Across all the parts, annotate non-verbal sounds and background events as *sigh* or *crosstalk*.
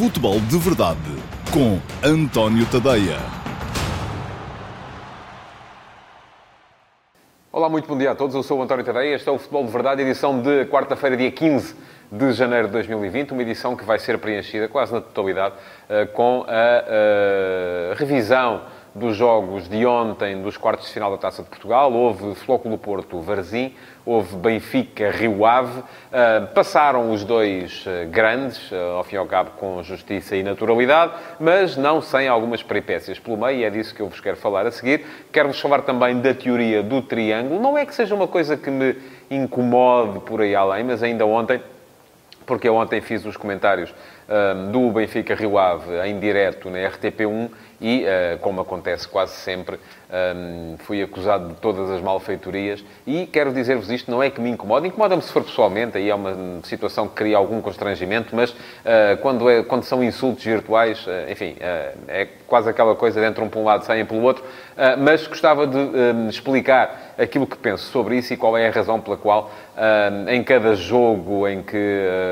Futebol de Verdade com António Tadeia. Olá, muito bom dia a todos. Eu sou o António Tadeia. Este é o Futebol de Verdade, edição de quarta-feira, dia 15 de janeiro de 2020. Uma edição que vai ser preenchida quase na totalidade eh, com a eh, revisão dos jogos de ontem dos quartos de final da Taça de Portugal. Houve Flóculo Porto Varzim, houve Benfica Rio Ave. Uh, passaram os dois uh, grandes, uh, ao fim e ao cabo, com justiça e naturalidade, mas não sem algumas peripécias pelo meio, e é disso que eu vos quero falar a seguir. Quero-vos falar também da teoria do triângulo. Não é que seja uma coisa que me incomode por aí além, mas ainda ontem porque eu ontem fiz os comentários um, do Benfica Rio Ave em direto na RTP1 e, uh, como acontece quase sempre, um, fui acusado de todas as malfeitorias e quero dizer-vos isto, não é que me incomoda, incomoda-me se for pessoalmente, aí é uma situação que cria algum constrangimento, mas uh, quando, é, quando são insultos virtuais, uh, enfim, é quase aquela coisa de entram para um lado, saem pelo outro, mas gostava de um, explicar aquilo que penso sobre isso e qual é a razão pela qual em cada jogo em que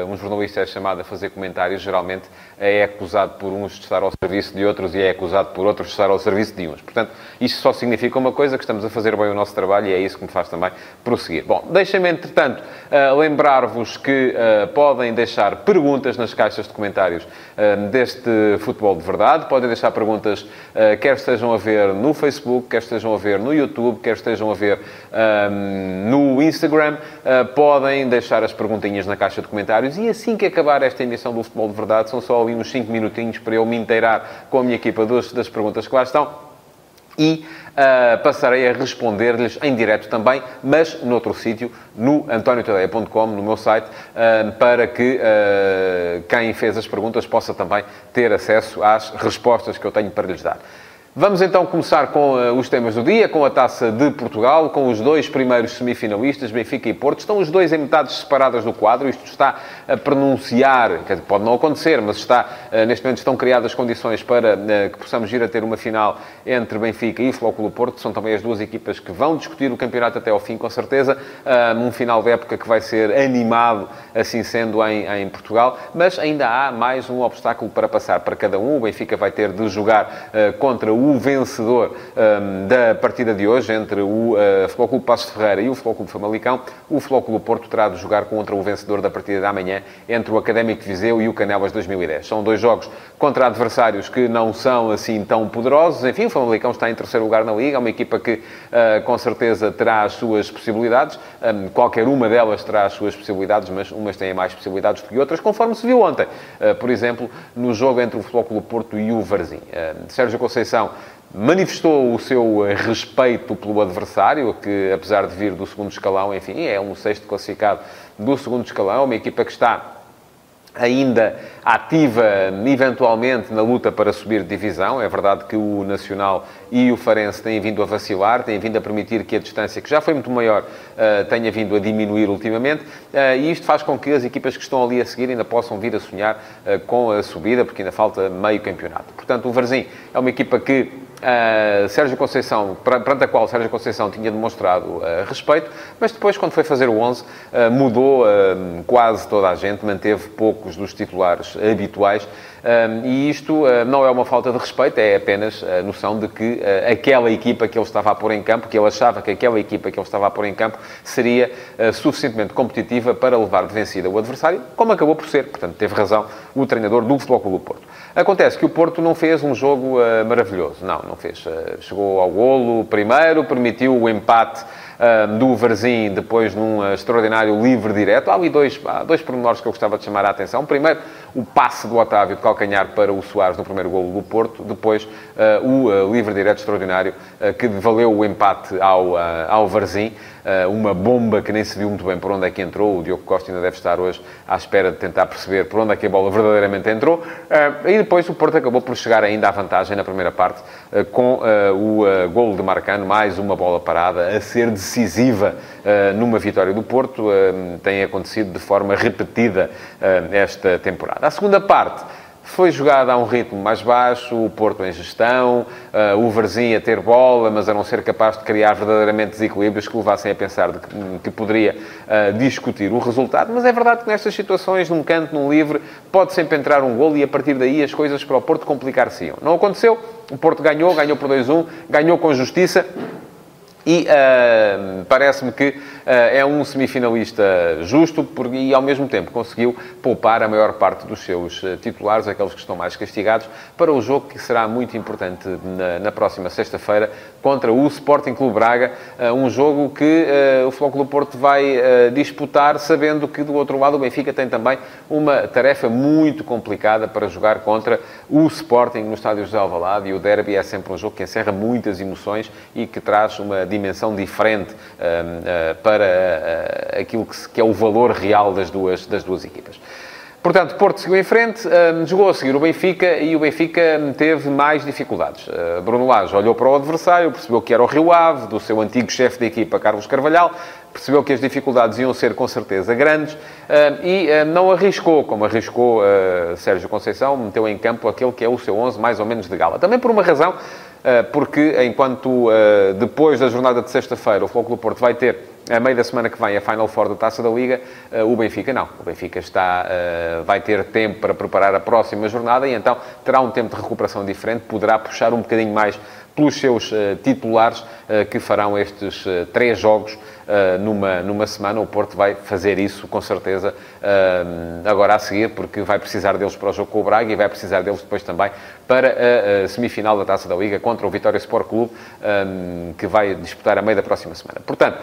um jornalista é chamado a fazer comentários, geralmente é acusado por uns de estar ao serviço de outros e é acusado por outros de estar ao serviço de uns. Portanto, isto só significa uma coisa, que estamos a fazer bem o nosso trabalho e é isso que me faz também prosseguir. Bom, deixem-me, entretanto, uh, lembrar-vos que uh, podem deixar perguntas nas caixas de comentários uh, deste Futebol de Verdade. Podem deixar perguntas, quer estejam a ver no Facebook, quer estejam a ver no YouTube, quer estejam a ver no Instagram. podem deixar as perguntinhas na caixa de comentários e assim que acabar esta emissão do Futebol de Verdade, são só ali uns 5 minutinhos para eu me inteirar com a minha equipa dos, das perguntas que lá estão e uh, passarei a responder-lhes em direto também, mas noutro sítio, no antoniotadeia.com, no meu site, uh, para que uh, quem fez as perguntas possa também ter acesso às respostas que eu tenho para lhes dar. Vamos então começar com uh, os temas do dia, com a Taça de Portugal, com os dois primeiros semifinalistas, Benfica e Porto. Estão os dois em metades separadas do quadro. Isto está a pronunciar, dizer, pode não acontecer, mas está, uh, neste momento estão criadas condições para uh, que possamos vir a ter uma final entre Benfica e Flóculo Porto. São também as duas equipas que vão discutir o campeonato até ao fim, com certeza. um final de época que vai ser animado, assim sendo, em, em, Portugal. Mas ainda há mais um obstáculo para passar para cada um. O Benfica vai ter de jogar contra o o vencedor um, da partida de hoje entre o uh, Flóculo Passos Ferreira e o Flóculo Famalicão. O Flóculo Porto terá de jogar contra o vencedor da partida da manhã entre o Académico de Viseu e o Canelas 2010. São dois jogos contra adversários que não são assim tão poderosos. Enfim, o Famalicão está em terceiro lugar na Liga, é uma equipa que uh, com certeza terá as suas possibilidades. Um, qualquer uma delas terá as suas possibilidades, mas umas têm mais possibilidades do que outras, conforme se viu ontem. Uh, por exemplo, no jogo entre o Flóculo Porto e o Varzim. Sérgio Conceição manifestou o seu respeito pelo adversário, que apesar de vir do segundo escalão, enfim, é um sexto classificado do segundo escalão, uma equipa que está ainda ativa, eventualmente, na luta para subir de divisão. É verdade que o Nacional e o Farense têm vindo a vacilar, têm vindo a permitir que a distância, que já foi muito maior, uh, tenha vindo a diminuir ultimamente. Uh, e isto faz com que as equipas que estão ali a seguir ainda possam vir a sonhar uh, com a subida, porque ainda falta meio campeonato. Portanto, o Varzim é uma equipa que Uh, Sérgio Conceição, perante a qual Sérgio Conceição tinha demonstrado uh, respeito, mas depois, quando foi fazer o 11, uh, mudou quase toda a gente, manteve poucos dos titulares habituais, e isto não é uma falta de respeito, é apenas a noção de que aquela equipa que ele estava a pôr em campo, que ele achava que aquela equipa que ele estava a pôr em campo seria suficientemente competitiva para levar de vencida o adversário, como acabou por ser. Portanto, teve razão o treinador do Futebol Clube do Porto. Acontece que o Porto não fez um jogo uh, maravilhoso. Não, não fez. Chegou ao golo primeiro, permitiu o empate uh, do Varzim depois num extraordinário livre direto. Há ali dois, há dois pormenores que eu gostava de chamar a atenção. Primeiro, o passe do Otávio de calcanhar para o Soares no primeiro golo do Porto. Depois, o livre direto extraordinário que valeu o empate ao, ao Varzim. Eh, uma bomba que nem se viu muito bem por onde é que entrou. O Diogo Costa ainda deve estar hoje à espera de tentar perceber por onde é que a bola verdadeiramente entrou. Eh, e depois o Porto acabou por chegar ainda à vantagem na primeira parte eh, com o golo de Marcano, mais uma bola parada, a ser decisiva numa vitória do Porto. Tem acontecido de forma repetida esta temporada. A segunda parte foi jogada a um ritmo mais baixo, o Porto em gestão, uh, o Varzim a ter bola, mas a não ser capaz de criar verdadeiramente desequilíbrios que levassem a pensar de que, que poderia uh, discutir o resultado. Mas é verdade que nestas situações, num canto, num livre, pode sempre entrar um golo e a partir daí as coisas para o Porto complicar-se-iam. Não aconteceu, o Porto ganhou, ganhou por 2-1, ganhou com justiça. E uh, parece-me que é um semifinalista justo e, ao mesmo tempo, conseguiu poupar a maior parte dos seus uh, titulares, aqueles que estão mais castigados, para o jogo que será muito importante na, na próxima sexta-feira contra o Sporting Clube Braga. um jogo que o Futebol Clube Porto vai disputar, sabendo que do outro lado o Benfica tem também uma tarefa muito complicada para jogar contra o Sporting no estádio José Alvalade. E o Derby é sempre um jogo que encerra muitas emoções e que traz uma dimensão diferente uh, para uh, aquilo que, que, é o valor real das duas, das duas equipas. Portanto, Porto seguiu em frente, um, jogou a seguir o Benfica e o Benfica teve mais dificuldades. Uh, Bruno Lage olhou para o adversário, percebeu que era o Rio Ave, do seu antigo chefe de equipa, Carlos Carvalhal, percebeu que as dificuldades iam ser com certeza grandes uh, e uh, não arriscou, como arriscou Sérgio Conceição, meteu em campo aquele que é o seu 11 mais ou menos de gala. Também por uma razão eh, porque enquanto eh, depois da jornada de sexta-feira o Futebol do Porto vai ter a meio da semana que vem a Final Four da Taça da Liga, eh, o Benfica não. O Benfica está, vai ter tempo para preparar a próxima jornada e então terá um tempo de recuperação diferente, poderá puxar um bocadinho mais pelos seus titulares que farão estes três jogos numa, numa semana. O Porto vai fazer isso, com certeza, agora a seguir, porque vai precisar deles para o jogo com o Braga e vai precisar deles depois também para a, semifinal da Taça da Liga contra o Vitória Sport Clube, que vai disputar a meio da próxima semana. Portanto,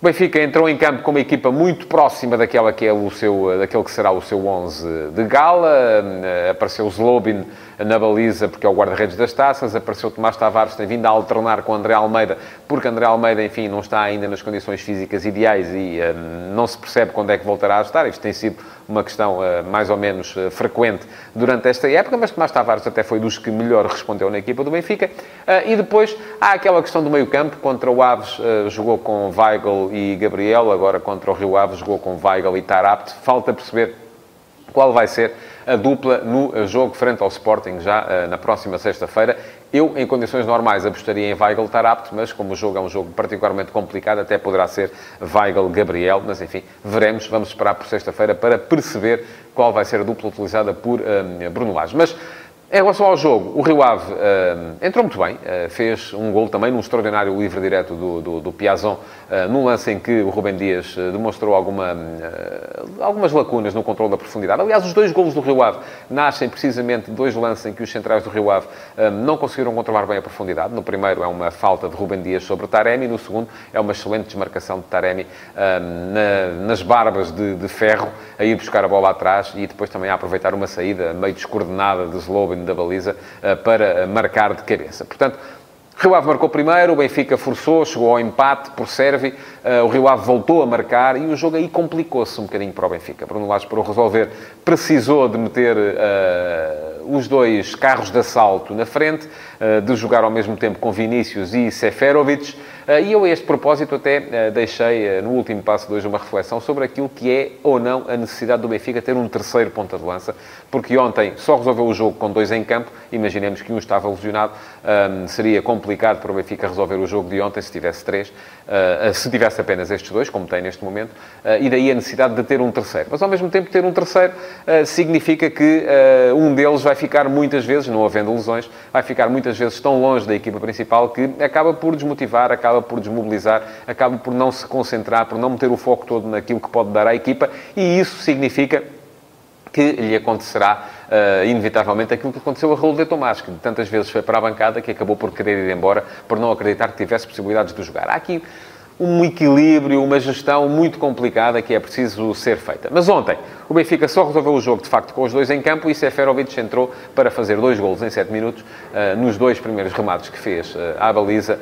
o Benfica entrou em campo com uma equipa muito próxima daquela que é o seu, daquele que será o seu 11 de gala. Apareceu o Zlobin na baliza, porque é o guarda-redes das taças. Apareceu Tomás Tavares, tem vindo a alternar com André Almeida, porque André Almeida, enfim, não está ainda nas condições físicas ideais e um, não se percebe quando é que voltará a estar. Isto tem sido uma questão uh, mais ou menos uh, frequente durante esta época, mas Tomás Tavares até foi dos que melhor respondeu na equipa do Benfica. Uh, e depois há aquela questão do meio-campo. Contra o Aves jogou com Weigl e Gabriel, agora contra o Rio Aves jogou com Weigl e Tarapt. Falta perceber qual vai ser a dupla no jogo frente ao Sporting já uh, na próxima sexta-feira. Eu, em condições normais, apostaria em Weigl estar apto, mas como o jogo é um jogo particularmente complicado, até poderá ser Weigl-Gabriel, mas enfim, veremos, vamos esperar por sexta-feira para perceber qual vai ser a dupla utilizada por uh, Bruno Lage. Mas em relação ao jogo, o Rio Ave uh, entrou muito bem, uh, fez um gol também num extraordinário livre direto do, do, do Piazon, uh, num lance em que o Rubem Dias demonstrou alguma, algumas lacunas no controle da profundidade. Aliás, os dois golos do Rio Ave nascem precisamente de dois lances em que os centrais do Rio Ave não conseguiram controlar bem a profundidade. No primeiro é uma falta de Rubem Dias sobre Taremi, no segundo é uma excelente desmarcação de Taremi na, nas barbas de, de, ferro, a ir buscar a bola atrás e depois também a aproveitar uma saída meio descoordenada de Da baliza eh, para marcar de cabeça. Portanto, Rio Ave marcou primeiro, o Benfica forçou, chegou ao empate por serve, uh, o Rio Ave voltou a marcar e o jogo aí complicou-se um bocadinho para o Benfica. Bruno Lage, para o resolver, precisou de meter uh, os dois carros de assalto na frente, uh, de jogar ao mesmo tempo com Vinícius e Seferovic. E eu, a este propósito, até deixei no último passo de hoje uma reflexão sobre aquilo que é ou não a necessidade do Benfica ter um terceiro ponta de lança, porque ontem só resolveu o jogo com dois em campo, imaginemos que um estava lesionado, um, seria complicado para o Benfica resolver o jogo de ontem se tivesse três, se tivesse apenas estes dois, como tem neste momento, e daí a necessidade de ter um terceiro. Mas ao mesmo tempo, ter um terceiro significa que um deles vai ficar muitas vezes, não havendo lesões, vai ficar muitas vezes tão longe da equipa principal que acaba por desmotivar, acaba por desmobilizar, acaba por não se concentrar, por não meter o foco todo naquilo que pode dar à equipa, e isso significa que lhe acontecerá uh, inevitavelmente aquilo que aconteceu a Raul de Tomás, que tantas vezes foi para a bancada que acabou por querer ir embora por não acreditar que tivesse possibilidades de jogar. Há aqui um equilíbrio, uma gestão muito complicada que é preciso ser feita. Mas ontem, o Benfica só resolveu o jogo, de facto, com os dois em campo e Seferovic entrou para fazer dois golos em sete minutos, uh, nos dois primeiros remates que fez uh, à baliza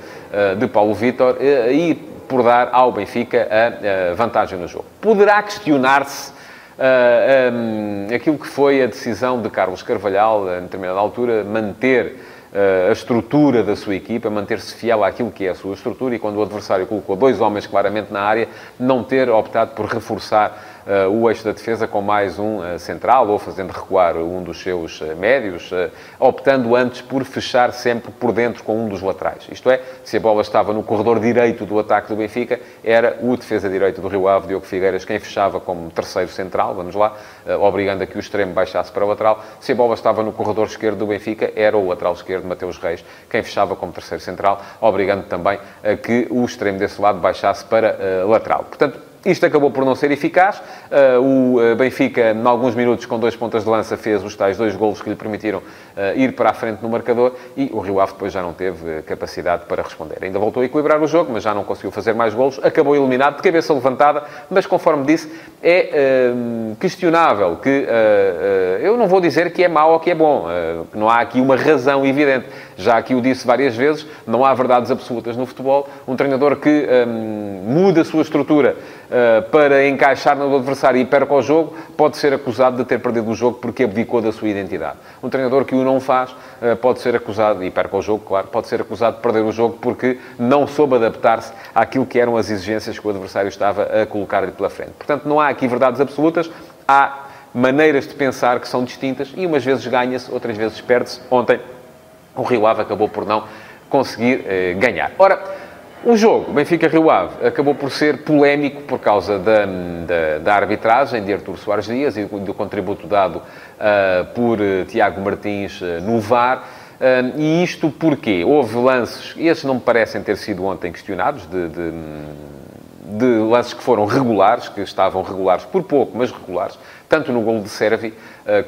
de Paulo Vitor e por dar ao Benfica a vantagem no jogo. Poderá questionar-se uh, um, aquilo que foi a decisão de Carlos Carvalhal, em determinada altura, manter uh, a estrutura da sua equipa, manter-se fiel àquilo que é a sua estrutura e quando o adversário colocou dois homens claramente na área, não ter optado por reforçar o eixo da defesa com mais um uh, central, ou fazendo recuar um dos seus uh, médios, optando antes por fechar sempre por dentro com um dos laterais. Isto é, se a bola estava no corredor direito do ataque do Benfica, era o defesa direito do Rio Ave, Diogo Figueiras, quem fechava como terceiro central, vamos lá, obrigando a que o extremo baixasse para o lateral. Se a bola estava no corredor esquerdo do Benfica, era o lateral esquerdo, Mateus Reis, quem fechava como terceiro central, obrigando também a que o extremo desse lado baixasse para lateral. Portanto, isto acabou por não ser eficaz. Uh, o uh, Benfica, em alguns minutos, com dois pontas de lança, fez os tais dois golos que lhe permitiram uh, ir para a frente no marcador e o Rio Ave depois já não teve capacidade para responder. Ainda voltou a equilibrar o jogo, mas já não conseguiu fazer mais golos. Acabou eliminado, de cabeça levantada, mas conforme disse, é questionável que... eu não vou dizer que é mau ou que é bom. não há aqui uma razão evidente. Já aqui o disse várias vezes, não há verdades absolutas no futebol. Um treinador que muda a sua estrutura para encaixar no adversário e perca o jogo, pode ser acusado de ter perdido o jogo porque abdicou da sua identidade. Um treinador que o não faz uh, pode ser acusado, e perca o jogo, claro, pode ser acusado de perder o jogo porque não soube adaptar-se àquilo que eram as exigências que o adversário estava a colocar-lhe pela frente. Portanto, não há aqui verdades absolutas, há maneiras de pensar que são distintas e umas vezes ganha-se, outras vezes perde-se. Ontem o Rio Ave acabou por não conseguir eh, ganhar. Ora, o jogo Benfica-Rio Ave acabou por ser polémico por causa da, da, da, arbitragem de Artur Soares Dias e do, do contributo dado uh, por uh, Tiago Martins uh, no VAR. e isto porque houve lances, esses não me parecem ter sido ontem questionados, de, de, de lances que foram regulares, que estavam regulares por pouco, mas regulares, tanto no gol de Servi eh,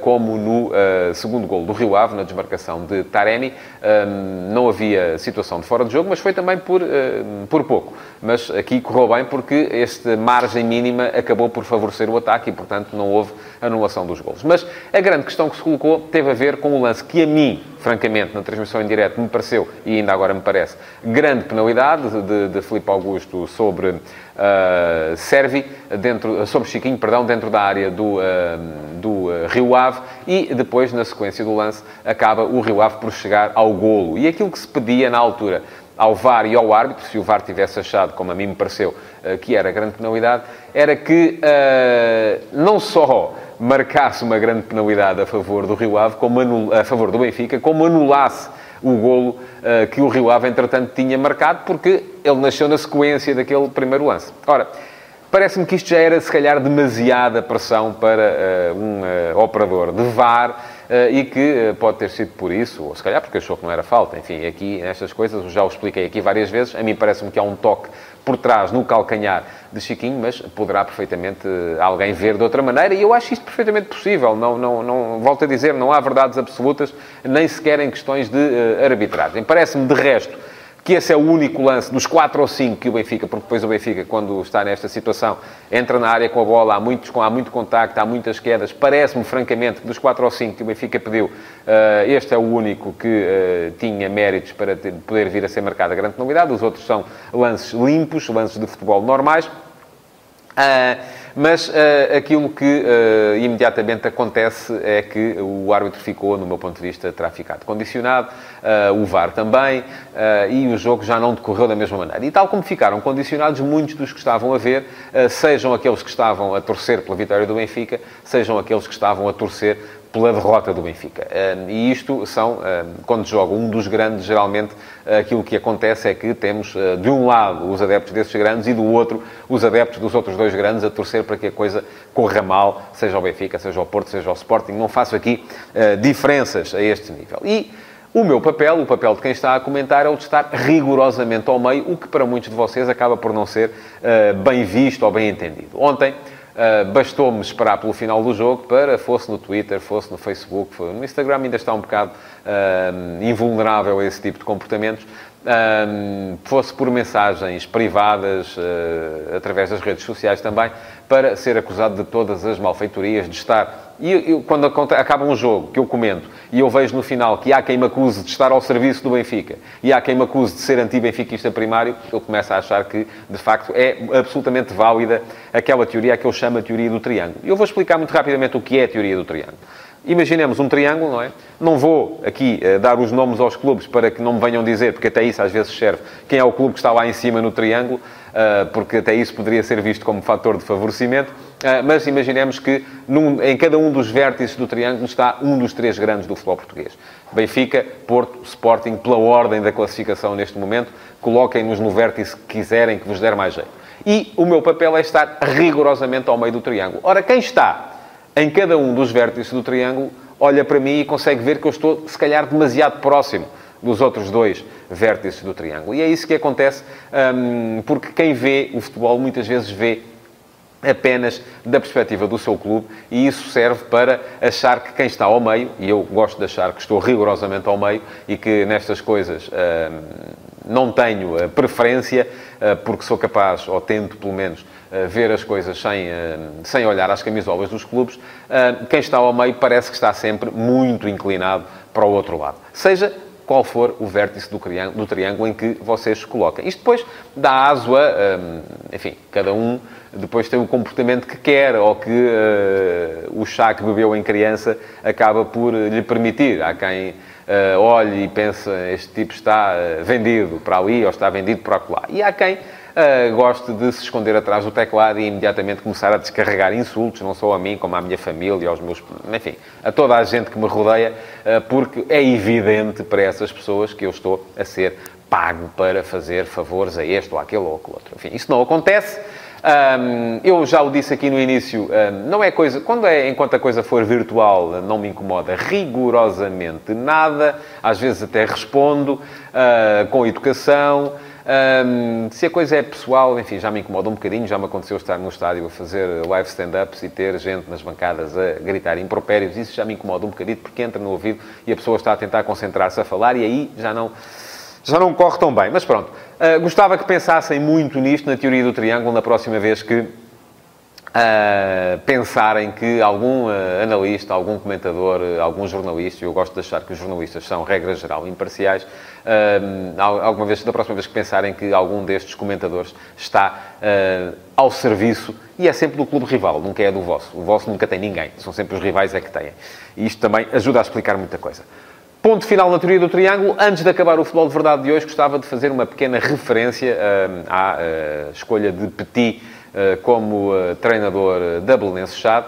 como no eh, segundo gol do Rio Ave, na desmarcação de Taremi. Ehm, não havia situação de fora de jogo, mas foi também por, eh, por pouco. Mas aqui correu bem porque esta margem mínima acabou por favorecer o ataque e, portanto, não houve anulação dos gols. Mas a grande questão que se colocou teve a ver com o lance que a mim, francamente, na transmissão em direto, me pareceu, e ainda agora me parece, grande penalidade de, de Filipe Augusto sobre uh, Servi, dentro, sobre Chiquinho, perdão, dentro da área do, uh, do uh, Rio Ave e depois, na sequência do lance, acaba o Rio Ave por chegar ao golo. E aquilo que se pedia na altura ao VAR e ao árbitro, se o VAR tivesse achado, como a mim me pareceu, uh, que era grande penalidade, era que uh, não só marcasse uma grande penalidade a favor do Rio Ave, como a favor do Benfica, como anulasse o golo uh, que o Rio Ave, entretanto, tinha marcado, porque ele nasceu na sequência daquele primeiro lance. Ora, Parece-me que isto já era, se calhar, demasiada pressão para uh, um uh, operador de VAR uh, e que pode ter sido por isso, ou se calhar porque achou que não era falta. Enfim, aqui, nestas coisas, já o expliquei aqui várias vezes. A mim parece-me que há um toque por trás, no calcanhar de Chiquinho, mas poderá perfeitamente alguém ver de outra maneira e eu acho isto perfeitamente possível. Não, não, não, volto a dizer, não há verdades absolutas, nem sequer em questões de arbitragem. Parece-me, de resto, que esse é o único lance dos 4 ou 5 que o Benfica, porque depois o Benfica, quando está nesta situação, entra na área com a bola, há, muitos, há muito contacto, há muitas quedas. Parece-me, francamente, que dos 4 ou 5 que o Benfica pediu, uh, este é o único que uh, tinha méritos para poder vir a ser marcada a grande novidade. Os outros são lances limpos, lances de futebol normais. Uh, mas uh, aquilo que uh, imediatamente acontece é que o árbitro ficou, no meu ponto de vista, traficado, condicionado, o VAR também, e o jogo já não decorreu da mesma maneira. E tal como ficaram condicionados muitos dos que estavam a ver, sejam aqueles que estavam a torcer pela vitória do Benfica, sejam aqueles que estavam a torcer pela derrota do Benfica. E isto são, quando joga um dos grandes, geralmente aquilo que acontece é que temos, eh, de um lado, os adeptos desses grandes e do outro, os adeptos dos outros dois grandes a torcer para que a coisa corra mal, seja o Benfica, seja o Porto, seja o Sporting. Não faço aqui uh, diferenças a este nível. E o meu papel, o papel de quem está a comentar, é o de estar rigorosamente ao meio, o que para muitos de vocês acaba por não ser uh, bem visto ou bem entendido. Ontem, Uh, Bastou-me esperar pelo final do jogo para, fosse no Twitter, fosse no Facebook, no Instagram ainda está um bocado uh, invulnerável a esse tipo de comportamentos, uh, fosse por mensagens privadas, através das redes sociais também, para ser acusado de todas as malfeitorias, de estar e eu, quando acaba um jogo que eu comento e eu vejo no final que há quem me acuse de estar ao serviço do Benfica e há quem me acuse de ser anti-benfiquista primário, eu começo a achar que, de facto, é absolutamente válida aquela teoria que eu chamo a teoria do triângulo. E eu vou explicar muito rapidamente o que é a teoria do triângulo. Imaginemos um triângulo, não é? Não vou aqui uh, dar os nomes aos clubes para que não me venham dizer, porque até isso às vezes serve, quem é o clube que está lá em cima no triângulo. porque até isso poderia ser visto como fator de favorecimento. Mas imaginemos que num, em cada um dos vértices do triângulo está um dos três grandes do futebol português. Benfica, Porto, Sporting, pela ordem da classificação neste momento, coloquem-nos no vértice que quiserem, que vos der mais jeito. E o meu papel é estar rigorosamente ao meio do triângulo. Ora, quem está em cada um dos vértices do triângulo olha para mim e consegue ver que eu estou, se calhar, demasiado próximo dos outros dois vértices do triângulo. E é isso que acontece, hum, porque quem vê o futebol muitas vezes vê apenas da perspectiva do seu clube e isso serve para achar que quem está ao meio, e eu gosto de achar que estou rigorosamente ao meio e que nestas coisas hum, não tenho uh, preferência, uh, porque sou capaz, ou tento pelo menos, ver as coisas sem, sem olhar às camisolas dos clubes, quem está ao meio parece que está sempre muito inclinado para o outro lado. Seja qual for o vértice do, do triângulo em que vocês coloquem. Isto depois dá aso a, enfim, cada um depois tem o comportamento que quer ou que o chá que bebeu em criança acaba por lhe permitir. Há quem uh, olhe e pense, este tipo está vendido para ali ou está vendido para lá. E há quem uh, goste de se esconder atrás do teclado e imediatamente começar a descarregar insultos, não só a mim, como à minha família, aos meus... Enfim, a toda a gente que me rodeia, porque é evidente para essas pessoas que eu estou a ser pago para fazer favores a este ou àquele ou àquele outro. Enfim, isso não acontece. Um, eu já o disse aqui no início, um, não é coisa. Quando é enquanto a coisa for virtual, não me incomoda rigorosamente nada. Às vezes até respondo uh, com educação. Um, se a coisa é pessoal, enfim, já me incomoda um bocadinho. Já me aconteceu estar no estádio a fazer live stand-ups e ter gente nas bancadas a gritar impropérios. Isso já me incomoda um bocadinho porque entra no ouvido e a pessoa está a tentar concentrar-se a falar e aí já não já não corre tão bem. Mas pronto, uh, gostava que pensassem muito nisto, na teoria do triângulo, na próxima vez que uh, pensarem que algum uh, analista, algum comentador, algum jornalista, eu gosto de achar que os jornalistas são, regra geral, imparciais, alguma vez, da próxima vez que pensarem que algum destes comentadores está ao serviço, e é sempre do clube rival, nunca é do vosso. O vosso nunca tem ninguém, são sempre os rivais é que têm. E isto também ajuda a explicar muita coisa. Ponto final na teoria do triângulo. Antes de acabar o futebol de verdade de hoje, gostava de fazer uma pequena referência uh, à escolha de Petit como treinador da Belenense Chade.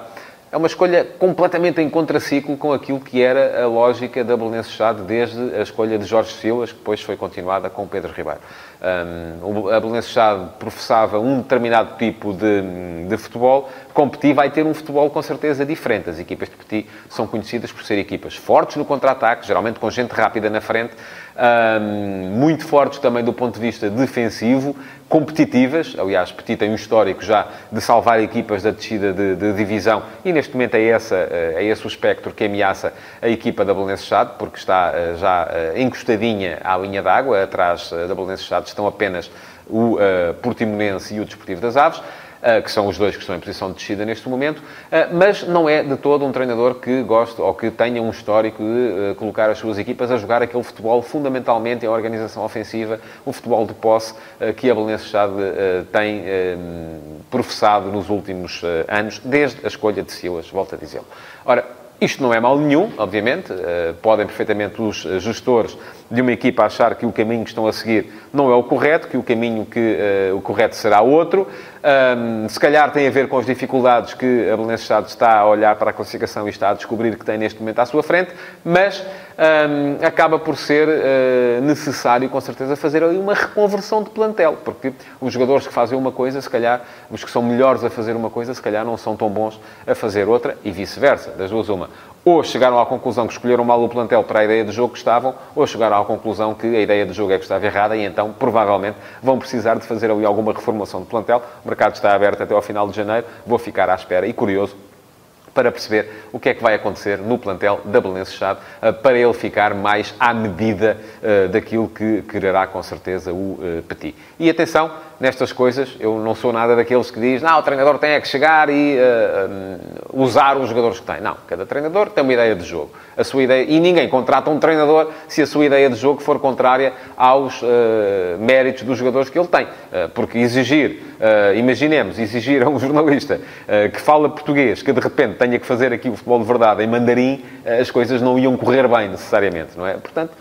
É uma escolha completamente em contraciclo com aquilo que era a lógica da Belenense Chade desde a escolha de Jorge Silas, que depois foi continuada com Pedro Ribeiro. Um, a Belenense Chade professava um determinado tipo de, de futebol, com Petit vai ter um futebol com certeza diferente. As equipas de Petit são conhecidas por ser equipas fortes no contra-ataque, geralmente com gente rápida na frente, um, muito fortes também do ponto de vista defensivo, competitivas. Aliás, Petit tem um histórico já de salvar equipas da descida de, de divisão e neste momento é, essa, eh, é esse o espectro que ameaça a equipa da Belenense Chade, porque está eh, já eh, encostadinha à linha d'água, atrás da Belenense Chade estão apenas o uh, Portimonense e o Desportivo das Aves, uh, que são os dois que estão em posição de descida neste momento, uh, mas não é de todo um treinador que goste ou que tenha um histórico de colocar as suas equipas a jogar aquele futebol fundamentalmente em organização ofensiva, o futebol de posse que a Belenenses Chade tem professado nos últimos anos, desde a escolha de Silas, volto a dizê-lo. Ora, isto não é mal nenhum, obviamente. Uh, podem perfeitamente os gestores de uma equipa achar que o caminho que estão a seguir não é o correto, que o caminho que uh, o correto será outro. Um, se calhar tem a ver com as dificuldades que a Belenenses Estado está a olhar para a classificação e está a descobrir que tem neste momento à sua frente, mas um, acaba por ser uh, necessário, com certeza, fazer ali uma reconversão de plantel, porque os jogadores que fazem uma coisa, se calhar, os que são melhores a fazer uma coisa, se calhar não são tão bons a fazer outra, e vice-versa, das duas uma ou chegaram à conclusão que escolheram mal o plantel para a ideia de jogo que estavam, ou chegaram à conclusão que a ideia de jogo é que estava errada e então, provavelmente, vão precisar de fazer ali alguma reformulação de plantel. O mercado está aberto até ao final de janeiro, vou ficar à espera e curioso para perceber o que é que vai acontecer no plantel da Belenenses Chade, eh, para ele ficar mais à medida eh, daquilo que quererá, com certeza, o eh, Petit. E atenção, nestas coisas, eu não sou nada daqueles que diz, não, o treinador tem é que chegar e uh, usar os jogadores que tem. Não, cada treinador tem uma ideia de jogo. A sua ideia, e ninguém contrata um treinador se a sua ideia de jogo for contrária aos uh, méritos dos jogadores que ele tem. Uh, porque exigir, imaginemos, exigir a um *laughs* jornalista que fala português, que de repente tenha que fazer aqui o futebol de verdade em mandarim, as coisas não iam correr bem necessariamente, não é? Portanto,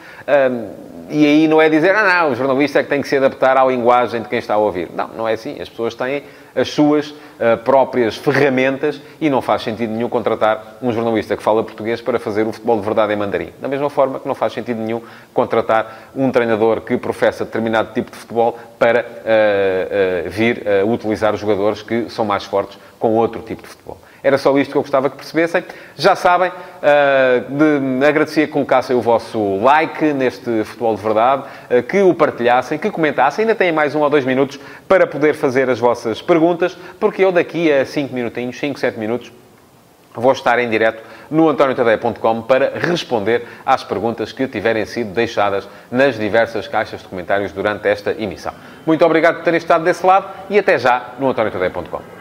e aí não é dizer, ah não, o jornalista é que tem que se adaptar à linguagem de quem está a ouvir ouvir. Não, não é assim. As pessoas têm as suas uh, próprias ferramentas e não faz sentido nenhum contratar um jornalista que fala português para fazer o futebol de verdade em mandarim. Da mesma forma que não faz sentido nenhum contratar um treinador que professa determinado tipo de futebol para uh, uh, vir utilizar os jogadores que são mais fortes com outro tipo de futebol. Era só isto que eu gostava que percebessem. Já sabem, uh, de, agradecia que colocassem o vosso like neste Futebol de Verdade, uh, que o partilhassem, que comentassem. Ainda têm mais um ou dois minutos para poder fazer as vossas perguntas, porque eu daqui a 5 minutinhos, 5, 7 minutos, vou estar em direto no antoniotadeia.com para responder às perguntas que tiverem sido deixadas nas diversas caixas de comentários durante esta emissão. Muito obrigado por terem estado desse lado e até já no antoniotadeia.com.